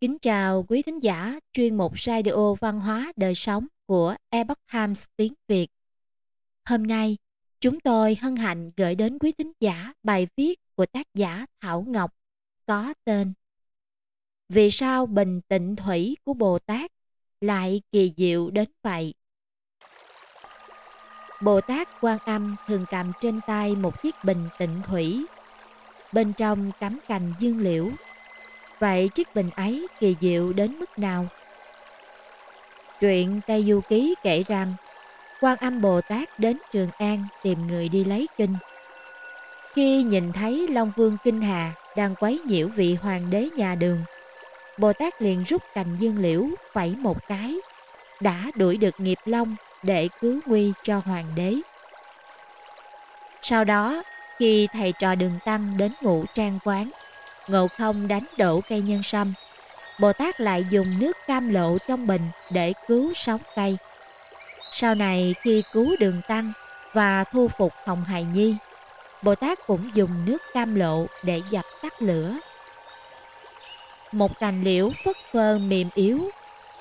Kính chào quý thính giả chuyên mục Radio Văn hóa Đời Sống của Epoch Times tiếng Việt. Hôm nay, chúng tôi hân hạnh gửi đến quý thính giả bài viết của tác giả Thảo Ngọc có tên Vì sao bình tịnh thủy của Bồ Tát lại kỳ diệu đến vậy? Bồ Tát Quan Âm thường cầm trên tay một chiếc bình tịnh thủy. Bên trong cắm cành dương liễu Vậy chiếc bình ấy kỳ diệu đến mức nào? Truyện Tây Du Ký kể rằng, quan âm Bồ Tát đến Trường An tìm người đi lấy kinh. Khi nhìn thấy Long Vương Kinh Hà đang quấy nhiễu vị hoàng đế nhà đường, Bồ Tát liền rút cành dương liễu phẩy một cái, đã đuổi được nghiệp long để cứu nguy cho hoàng đế. Sau đó, khi thầy trò đường tăng đến ngũ trang quán, Ngộ không đánh đổ cây nhân sâm. Bồ Tát lại dùng nước cam lộ trong bình để cứu sống cây. Sau này khi cứu đường tăng và thu phục Hồng Hài Nhi, Bồ Tát cũng dùng nước cam lộ để dập tắt lửa. Một cành liễu phất phơ mềm yếu,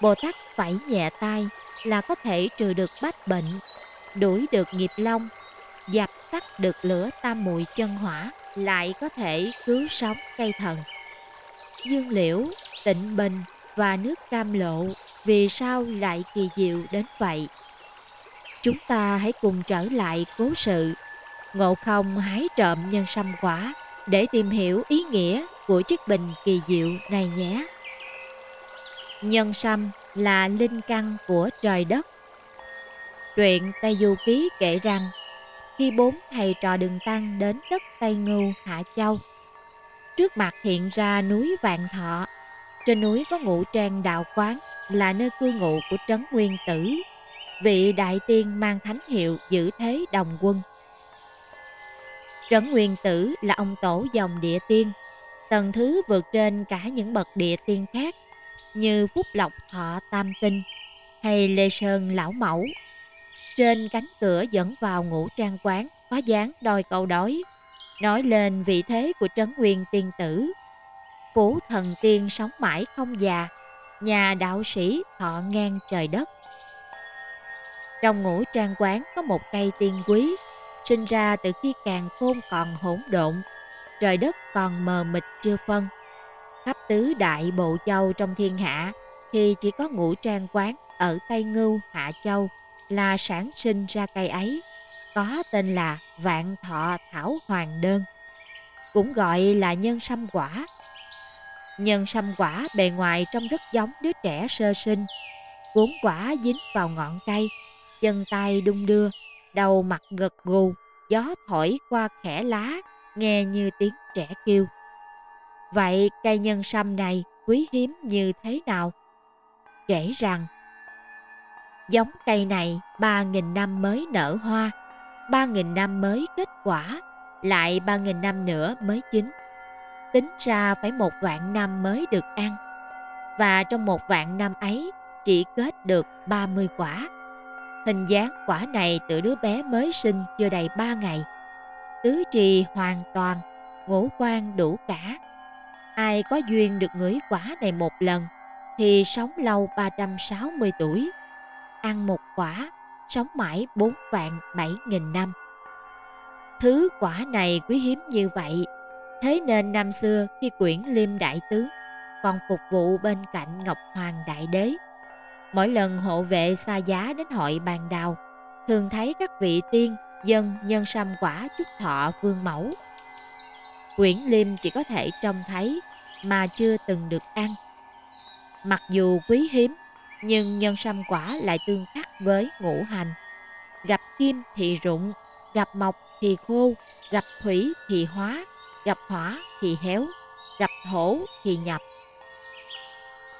Bồ Tát phải nhẹ tay là có thể trừ được bách bệnh, đuổi được nghiệp long, dập tắt được lửa tam muội chân hỏa lại có thể cứu sống cây thần. Dương liễu, tịnh bình và nước cam lộ vì sao lại kỳ diệu đến vậy? Chúng ta hãy cùng trở lại cố sự Ngộ không hái trộm nhân sâm quả để tìm hiểu ý nghĩa của chiếc bình kỳ diệu này nhé. Nhân sâm là linh căn của trời đất. Truyện Tây Du Ký kể rằng khi bốn thầy trò đường tăng đến đất Tây Ngưu, Hạ Châu. Trước mặt hiện ra núi Vạn Thọ. Trên núi có ngũ trang đạo quán là nơi cư ngụ của Trấn Nguyên Tử, vị đại tiên mang thánh hiệu giữ thế đồng quân. Trấn Nguyên Tử là ông tổ dòng địa tiên, tầng thứ vượt trên cả những bậc địa tiên khác như Phúc Lộc Thọ Tam Tinh hay Lê Sơn Lão Mẫu trên cánh cửa dẫn vào ngũ trang quán có dáng đòi cầu đói, nói lên vị thế của Trấn Nguyên tiên tử. Phủ thần tiên sống mãi không già, nhà đạo sĩ thọ ngang trời đất. Trong ngũ trang quán có một cây tiên quý, sinh ra từ khi càng khôn còn hỗn độn, trời đất còn mờ mịt chưa phân. Khắp tứ đại bộ châu trong thiên hạ thì chỉ có ngũ trang quán ở Tây Ngưu, Hạ Châu là sản sinh ra cây ấy, có tên là Vạn Thọ Thảo Hoàng Đơn, cũng gọi là nhân sâm quả. Nhân sâm quả bề ngoài trông rất giống đứa trẻ sơ sinh, cuốn quả dính vào ngọn cây, chân tay đung đưa, đầu mặt gật gù, gió thổi qua khẽ lá, nghe như tiếng trẻ kêu. Vậy cây nhân sâm này quý hiếm như thế nào? Kể rằng Giống cây này ba nghìn năm mới nở hoa, ba nghìn năm mới kết quả, lại ba nghìn năm nữa mới chín. Tính ra phải một vạn năm mới được ăn. Và trong một vạn năm ấy chỉ kết được 30 quả. Hình dáng quả này từ đứa bé mới sinh chưa đầy 3 ngày. Tứ trì hoàn toàn, ngũ quan đủ cả. Ai có duyên được ngửi quả này một lần thì sống lâu 360 tuổi ăn một quả, sống mãi bốn vạn bảy nghìn năm. Thứ quả này quý hiếm như vậy, thế nên năm xưa khi quyển liêm đại tướng còn phục vụ bên cạnh Ngọc Hoàng Đại Đế. Mỗi lần hộ vệ xa giá đến hội bàn đào, thường thấy các vị tiên, dân, nhân sâm quả chúc thọ vương mẫu. Quyển liêm chỉ có thể trông thấy mà chưa từng được ăn. Mặc dù quý hiếm nhưng nhân sâm quả lại tương khắc với ngũ hành. Gặp kim thì rụng, gặp mộc thì khô, gặp thủy thì hóa, gặp hỏa thì héo, gặp thổ thì nhập.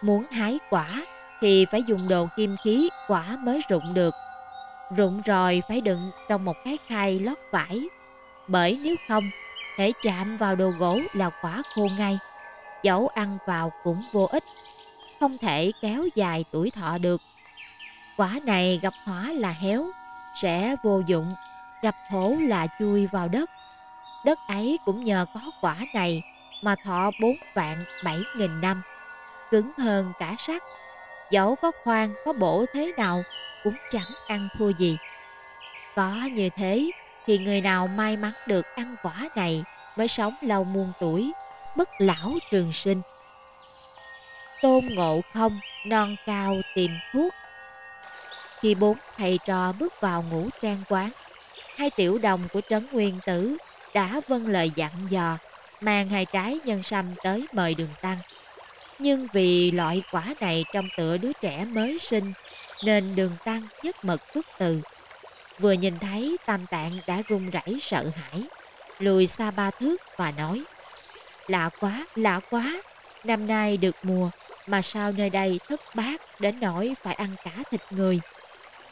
Muốn hái quả thì phải dùng đồ kim khí quả mới rụng được. Rụng rồi phải đựng trong một cái khay lót vải. Bởi nếu không, thể chạm vào đồ gỗ là quả khô ngay. Dẫu ăn vào cũng vô ích không thể kéo dài tuổi thọ được. Quả này gặp hỏa là héo, sẽ vô dụng, gặp thổ là chui vào đất. Đất ấy cũng nhờ có quả này mà thọ bốn vạn bảy nghìn năm. cứng hơn cả sắt. Dẫu có khoan, có bổ thế nào cũng chẳng ăn thua gì. Có như thế thì người nào may mắn được ăn quả này mới sống lâu muôn tuổi, bất lão trường sinh. Tôn ngộ không non cao tìm thuốc. Khi bốn thầy trò bước vào ngũ trang quán, hai tiểu đồng của Trấn Nguyên Tử đã vâng lời dặn dò, mang hai trái nhân sâm tới mời đường tăng. Nhưng vì loại quả này trong tựa đứa trẻ mới sinh, nên đường tăng nhất mật xuất từ. Vừa nhìn thấy tam tạng đã run rẩy sợ hãi, lùi xa ba thước và nói Lạ quá, lạ quá, năm nay được mùa mà sao nơi đây thất bát đến nỗi phải ăn cả thịt người.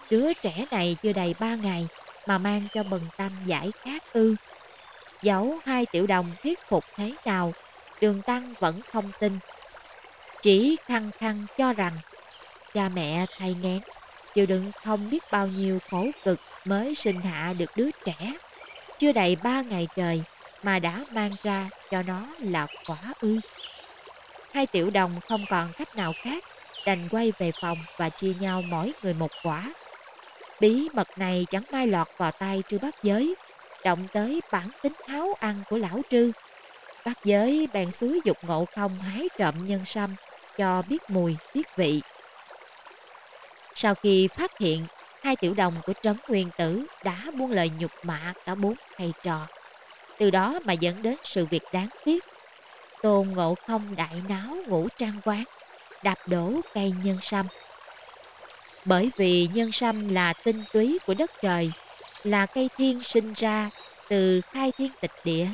Đứa trẻ này chưa đầy ba ngày mà mang cho bần tâm giải khát ư. Dẫu hai tiểu đồng thuyết phục thế nào, đường tăng vẫn không tin. Chỉ khăng khăng cho rằng cha mẹ thay ngén, chịu đựng không biết bao nhiêu khổ cực mới sinh hạ được đứa trẻ. Chưa đầy ba ngày trời mà đã mang ra cho nó là quả ư. Hai tiểu đồng không còn cách nào khác, đành quay về phòng và chia nhau mỗi người một quả. Bí mật này chẳng may lọt vào tay trư bát giới, động tới bản tính háo ăn của lão trư. Bát giới bèn suối dục ngộ không hái trộm nhân sâm, cho biết mùi, biết vị. Sau khi phát hiện, hai tiểu đồng của Trấn Nguyên Tử đã buông lời nhục mạ cả bốn thầy trò. Từ đó mà dẫn đến sự việc đáng tiếc. Tôn Ngộ Không đại náo ngũ trang quán, đạp đổ cây nhân sâm. Bởi vì nhân sâm là tinh túy của đất trời, là cây thiên sinh ra từ khai thiên tịch địa.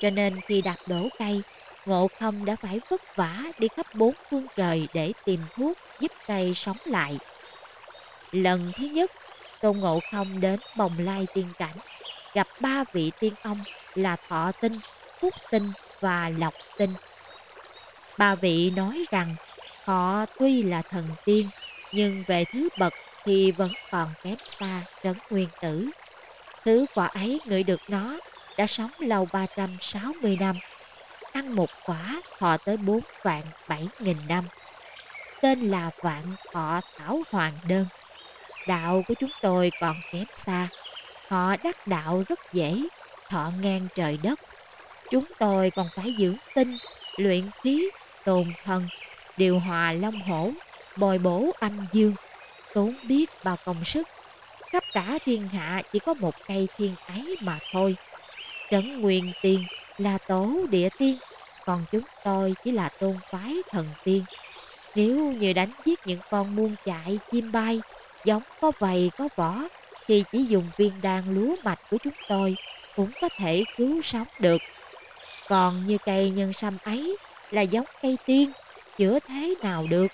Cho nên khi đạp đổ cây, Ngộ Không đã phải vất vả đi khắp bốn phương trời để tìm thuốc giúp cây sống lại. Lần thứ nhất, Tôn Ngộ Không đến Bồng Lai Tiên Cảnh, gặp ba vị tiên ông là Thọ Tinh, Phúc Tinh và lọc Tinh. Ba vị nói rằng họ tuy là thần tiên, nhưng về thứ bậc thì vẫn còn kém xa trấn nguyên tử. Thứ quả ấy ngửi được nó đã sống lâu 360 năm. Ăn một quả thọ tới 4 vạn 7 nghìn năm. Tên là Vạn Thọ Thảo Hoàng Đơn. Đạo của chúng tôi còn kém xa. Họ đắc đạo rất dễ, thọ ngang trời đất. Chúng tôi còn phải dưỡng tinh, luyện khí, tồn thần, điều hòa long hổ, bồi bổ âm dương, tốn biết bao công sức. Khắp cả thiên hạ chỉ có một cây thiên ấy mà thôi. Trấn Nguyên Tiên là tổ địa tiên, còn chúng tôi chỉ là tôn phái thần tiên. Nếu như đánh giết những con muôn chạy, chim bay, giống có vầy có vỏ, thì chỉ dùng viên đan lúa mạch của chúng tôi cũng có thể cứu sống được. Còn như cây nhân sâm ấy là giống cây tiên, chữa thế nào được,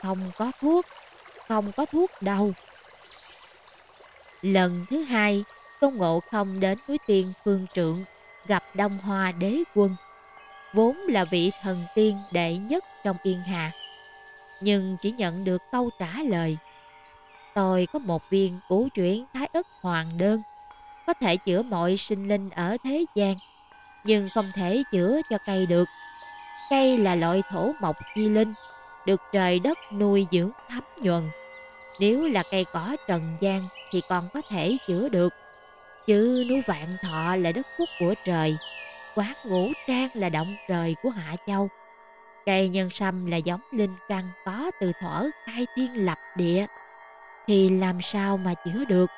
không có thuốc, không có thuốc đâu. Lần thứ hai, Tôn Ngộ không đến núi tiên Phương Trượng, gặp Đông Hoa đế quân, vốn là vị thần tiên đệ nhất trong Yên Hà. Nhưng chỉ nhận được câu trả lời, tôi có một viên củ chuyển thái ức hoàng đơn, có thể chữa mọi sinh linh ở thế gian, nhưng không thể chữa cho cây được. Cây là loại thổ mộc chi linh, được trời đất nuôi dưỡng thấm nhuần. Nếu là cây cỏ trần gian thì còn có thể chữa được. Chứ núi Vạn Thọ là đất phúc của trời, quán ngũ trang là động trời của Hạ Châu. Cây nhân sâm là giống linh căn có từ thở khai thiên lập địa. Thì làm sao mà chữa được?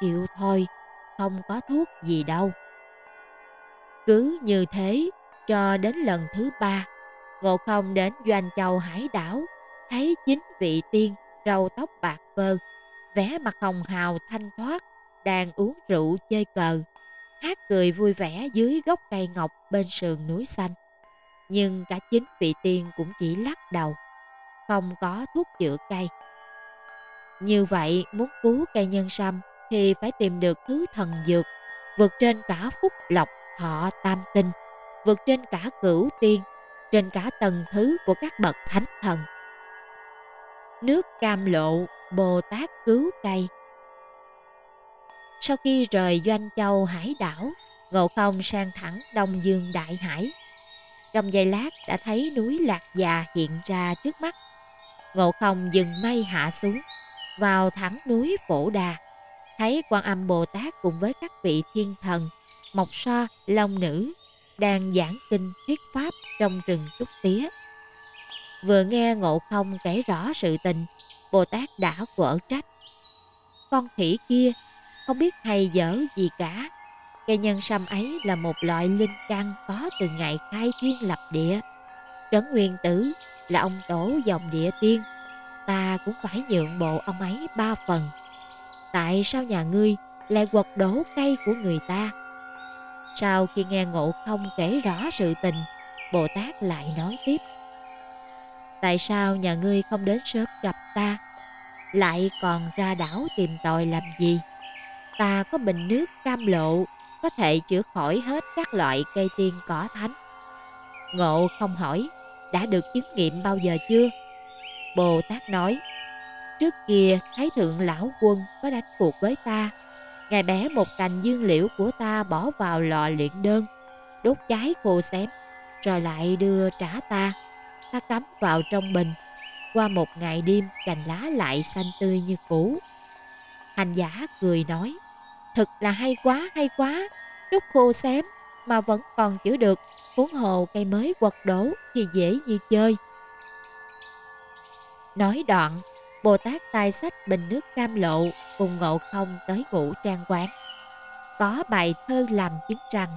Chịu thôi, không có thuốc gì đâu. Cứ như thế, cho đến lần thứ ba, Ngộ Không đến Doanh Châu Hải đảo, thấy chính vị tiên, râu tóc bạc phơ, vẻ mặt hồng hào thanh thoát, đang uống rượu chơi cờ, hát cười vui vẻ dưới gốc cây ngọc bên sườn núi xanh. Nhưng cả chính vị tiên cũng chỉ lắc đầu, không có thuốc chữa cây. Như vậy, muốn cứu cây nhân sâm thì phải tìm được thứ thần dược, vượt trên cả phúc lộc họ tam tinh, vượt trên cả cửu tiên, trên cả tầng thứ của các bậc thánh thần. Nước cam lộ, Bồ Tát cứu cây. Sau khi rời Doanh Châu hải đảo, Ngộ Không sang thẳng Đông Dương Đại Hải. Trong giây lát đã thấy núi Lạc Già hiện ra trước mắt. Ngộ không dừng mây hạ xuống, vào thẳng núi Phổ Đà. Thấy quan âm Bồ Tát cùng với các vị thiên thần, Mộc So, Long Nữ đang giảng kinh thuyết pháp trong rừng trúc tía. Vừa nghe Ngộ Không kể rõ sự tình, Bồ Tát đã quở trách. Con khỉ kia không biết hay dở gì cả. Cây nhân sâm ấy là một loại linh căn có từ ngày khai thiên lập địa. Trấn Nguyên Tử là ông tổ dòng địa tiên. Ta cũng phải nhượng bộ ông ấy ba phần. Tại sao nhà ngươi lại quật đổ cây của người ta? Sau khi nghe ngộ không kể rõ sự tình, Bồ Tát lại nói tiếp. Tại sao nhà ngươi không đến sớm gặp ta, lại còn ra đảo tìm tòi làm gì? Ta có bình nước cam lộ, có thể chữa khỏi hết các loại cây tiên cỏ thánh. Ngộ không hỏi, đã được chứng nghiệm bao giờ chưa? Bồ Tát nói, trước kia Thái Thượng Lão Quân có đánh cuộc với ta Ngài bẻ một cành dương liễu của ta bỏ vào lò luyện đơn, đốt cháy khô xém, rồi lại đưa trả ta. Ta cắm vào trong bình. Qua một ngày đêm, cành lá lại xanh tươi như cũ. Hành giả cười nói, thật là hay quá, hay quá, đốt khô xém mà vẫn còn chữa được, huống hồ cây mới quật đổ thì dễ như chơi. Nói đoạn, Bồ Tát tay sách bình nước cam lộ cùng ngộ không tới ngũ trang quán. Có bài thơ làm chứng rằng,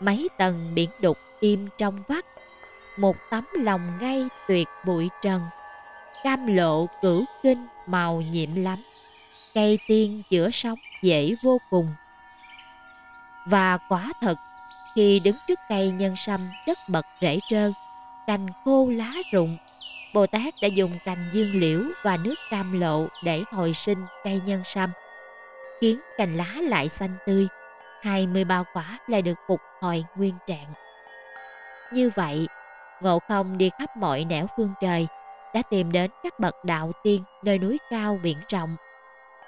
Mấy tầng biển đục im trong vắt, Một tấm lòng ngay tuyệt bụi trần Cam lộ cửu kinh màu nhiệm lắm, Cây tiên chữa sống dễ vô cùng Và quả thật, Khi đứng trước cây nhân sâm chất bật rễ trơn Cành khô lá rụng Bồ Tát đã dùng cành dương liễu và nước cam lộ để hồi sinh cây nhân sâm, khiến cành lá lại xanh tươi, 20 bao quả lại được phục hồi nguyên trạng. Như vậy, Ngộ Không đi khắp mọi nẻo phương trời, đã tìm đến các bậc đạo tiên nơi núi cao biển rộng.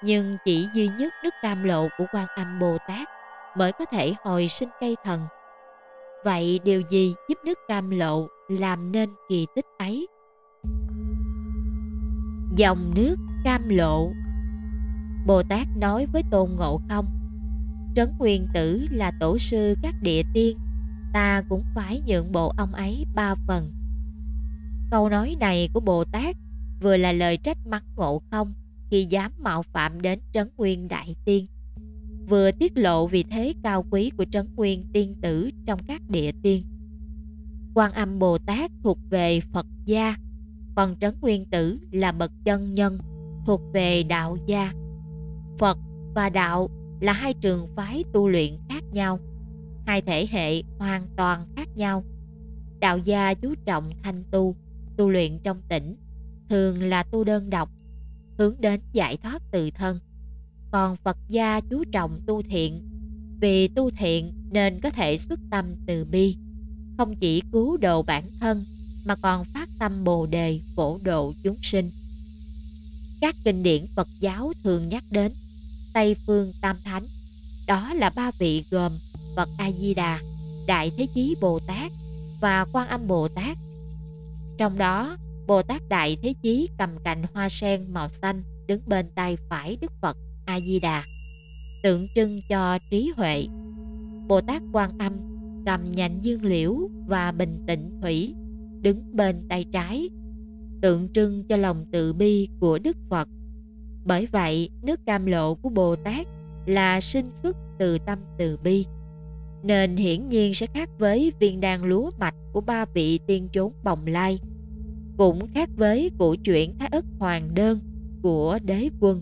Nhưng chỉ duy nhất nước cam lộ của quan âm Bồ Tát mới có thể hồi sinh cây thần. Vậy điều gì giúp nước cam lộ làm nên kỳ tích ấy? Dòng nước cam lộ. Bồ tát nói với tôn ngộ không, trấn nguyên tử là tổ sư các địa tiên, ta cũng phải nhượng bộ ông ấy ba phần. Câu nói này của bồ tát vừa là lời trách mắng ngộ không khi dám mạo phạm đến trấn nguyên đại tiên, vừa tiết lộ vị thế cao quý của trấn nguyên tiên tử trong các địa tiên. Quan âm bồ tát thuộc về phật gia còn Trấn Nguyên Tử là bậc chân nhân thuộc về đạo gia. Phật và đạo là hai trường phái tu luyện khác nhau, hai thể hệ hoàn toàn khác nhau. Đạo gia chú trọng thanh tu, tu luyện trong tỉnh, thường là tu đơn độc, hướng đến giải thoát từ thân. Còn Phật gia chú trọng tu thiện, vì tu thiện nên có thể xuất tâm từ bi, không chỉ cứu độ bản thân mà còn phát tâm bồ đề phổ độ chúng sinh. Các kinh điển Phật giáo thường nhắc đến Tây Phương Tam Thánh, đó là ba vị gồm Phật A-di-đà, Đại Thế Chí Bồ Tát và Quan Âm Bồ Tát. Trong đó, Bồ Tát Đại Thế Chí cầm cành hoa sen màu xanh đứng bên tay phải Đức Phật A-di-đà, tượng trưng cho trí huệ. Bồ Tát Quan Âm cầm nhành dương liễu và bình tịnh thủy đứng bên tay trái, tượng trưng cho lòng từ bi của Đức Phật. Bởi vậy, nước cam lộ của Bồ Tát là sinh xuất từ tâm từ bi, nên hiển nhiên sẽ khác với viên đan lúa mạch của ba vị tiên chốn bồng lai, cũng khác với cổ chuyển Thái ất hoàng đơn của đế quân,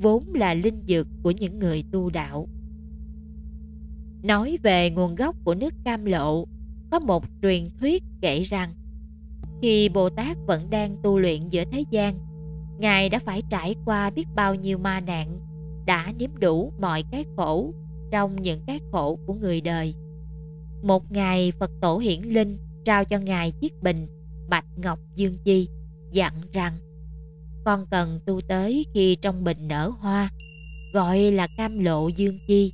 vốn là linh dược của những người tu đạo. Nói về nguồn gốc của nước cam lộ, có một truyền thuyết kể rằng khi Bồ Tát vẫn đang tu luyện giữa thế gian, Ngài đã phải trải qua biết bao nhiêu ma nạn, đã nếm đủ mọi cái khổ trong những cái khổ của người đời. Một ngày Phật tổ hiển linh trao cho Ngài chiếc bình Bạch Ngọc Dương Chi, dặn rằng con cần tu tới khi trong bình nở hoa, gọi là cam lộ dương chi,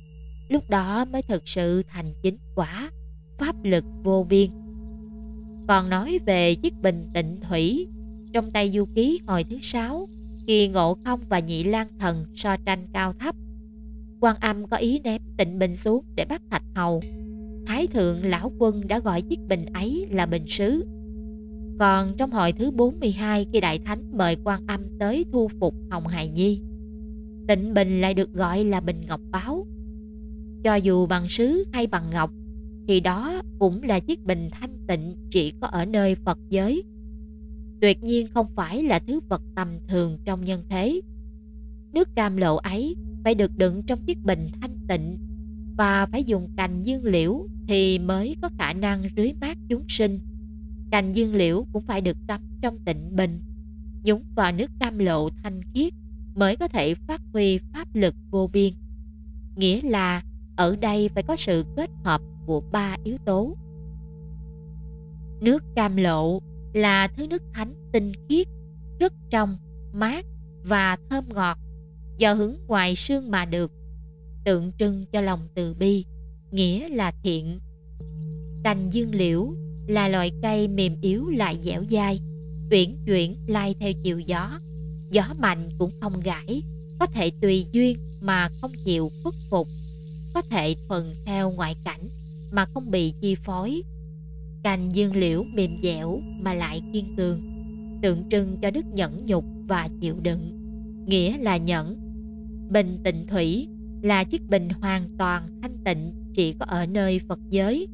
lúc đó mới thực sự thành chính quả, pháp lực vô biên. Còn nói về chiếc bình tịnh thủy, trong tay du ký hồi thứ sáu khi ngộ không và nhị lan thần so tranh cao thấp. Quan âm có ý ném tịnh bình xuống để bắt thạch hầu. Thái thượng lão quân đã gọi chiếc bình ấy là bình sứ. Còn trong hồi thứ 42 khi đại thánh mời quan âm tới thu phục hồng hài nhi, tịnh bình lại được gọi là bình ngọc báo. Cho dù bằng sứ hay bằng ngọc thì đó cũng là chiếc bình thanh tịnh chỉ có ở nơi Phật giới. Tuyệt nhiên không phải là thứ vật tầm thường trong nhân thế. Nước cam lộ ấy phải được đựng trong chiếc bình thanh tịnh và phải dùng cành dương liễu thì mới có khả năng rưới mát chúng sinh. Cành dương liễu cũng phải được cắm trong tịnh bình, nhúng vào nước cam lộ thanh khiết mới có thể phát huy pháp lực vô biên. Nghĩa là ở đây phải có sự kết hợp của ba yếu tố. Nước cam lộ là thứ nước thánh tinh khiết, rất trong, mát và thơm ngọt do hướng ngoài xương mà được, tượng trưng cho lòng từ bi, nghĩa là thiện. Cành dương liễu là loại cây mềm yếu lại dẻo dai, chuyển chuyển lai theo chiều gió. Gió mạnh cũng không gãy, có thể tùy duyên mà không chịu khuất phục, có thể thuần theo ngoại cảnh mà không bị chi phối. Cành dương liễu mềm dẻo mà lại kiên cường, tượng trưng cho đức nhẫn nhục và chịu đựng, nghĩa là nhẫn. Bình tịnh thủy là chiếc bình hoàn toàn thanh tịnh chỉ có ở nơi Phật giới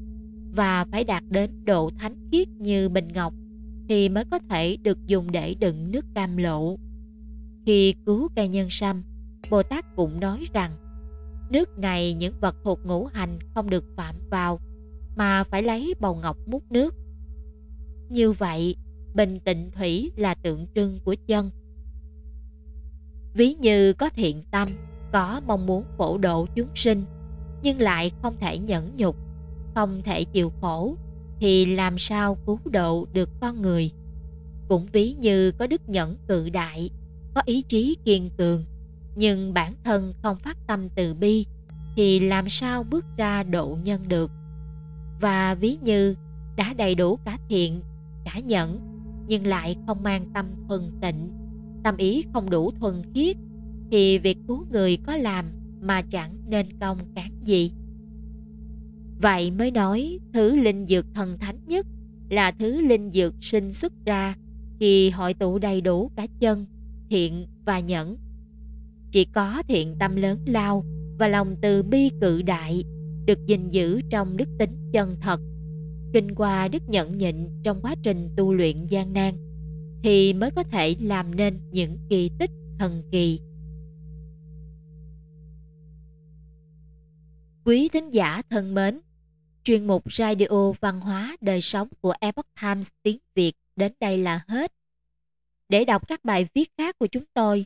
và phải đạt đến độ thánh khiết như bình ngọc thì mới có thể được dùng để đựng nước cam lộ. Khi cứu cây nhân sâm, Bồ Tát cũng nói rằng Nước này những vật thuộc ngũ hành không được phạm vào mà phải lấy bầu ngọc múc nước. Như vậy, bình tịnh thủy là tượng trưng của chân. Ví như có thiện tâm, có mong muốn phổ độ chúng sinh, nhưng lại không thể nhẫn nhục, không thể chịu khổ, thì làm sao cứu độ được con người? Cũng ví như có đức nhẫn cự đại, có ý chí kiên cường, nhưng bản thân không phát tâm từ bi, thì làm sao bước ra độ nhân được? Và ví như, đã đầy đủ cả thiện, cả nhẫn, nhưng lại không mang tâm thuần tịnh, tâm ý không đủ thuần khiết, thì việc cứu người có làm mà chẳng nên công cán gì? Vậy mới nói thứ linh dược thần thánh nhất là thứ linh dược sinh xuất ra khi hội tụ đầy đủ cả chân, thiện và nhẫn chỉ có thiện tâm lớn lao và lòng từ bi cự đại được gìn giữ trong đức tính chân thật. Kinh qua đức nhận nhịn trong quá trình tu luyện gian nan thì mới có thể làm nên những kỳ tích thần kỳ. Quý thính giả thân mến, chuyên mục radio văn hóa đời sống của Epoch Times tiếng Việt đến đây là hết. Để đọc các bài viết khác của chúng tôi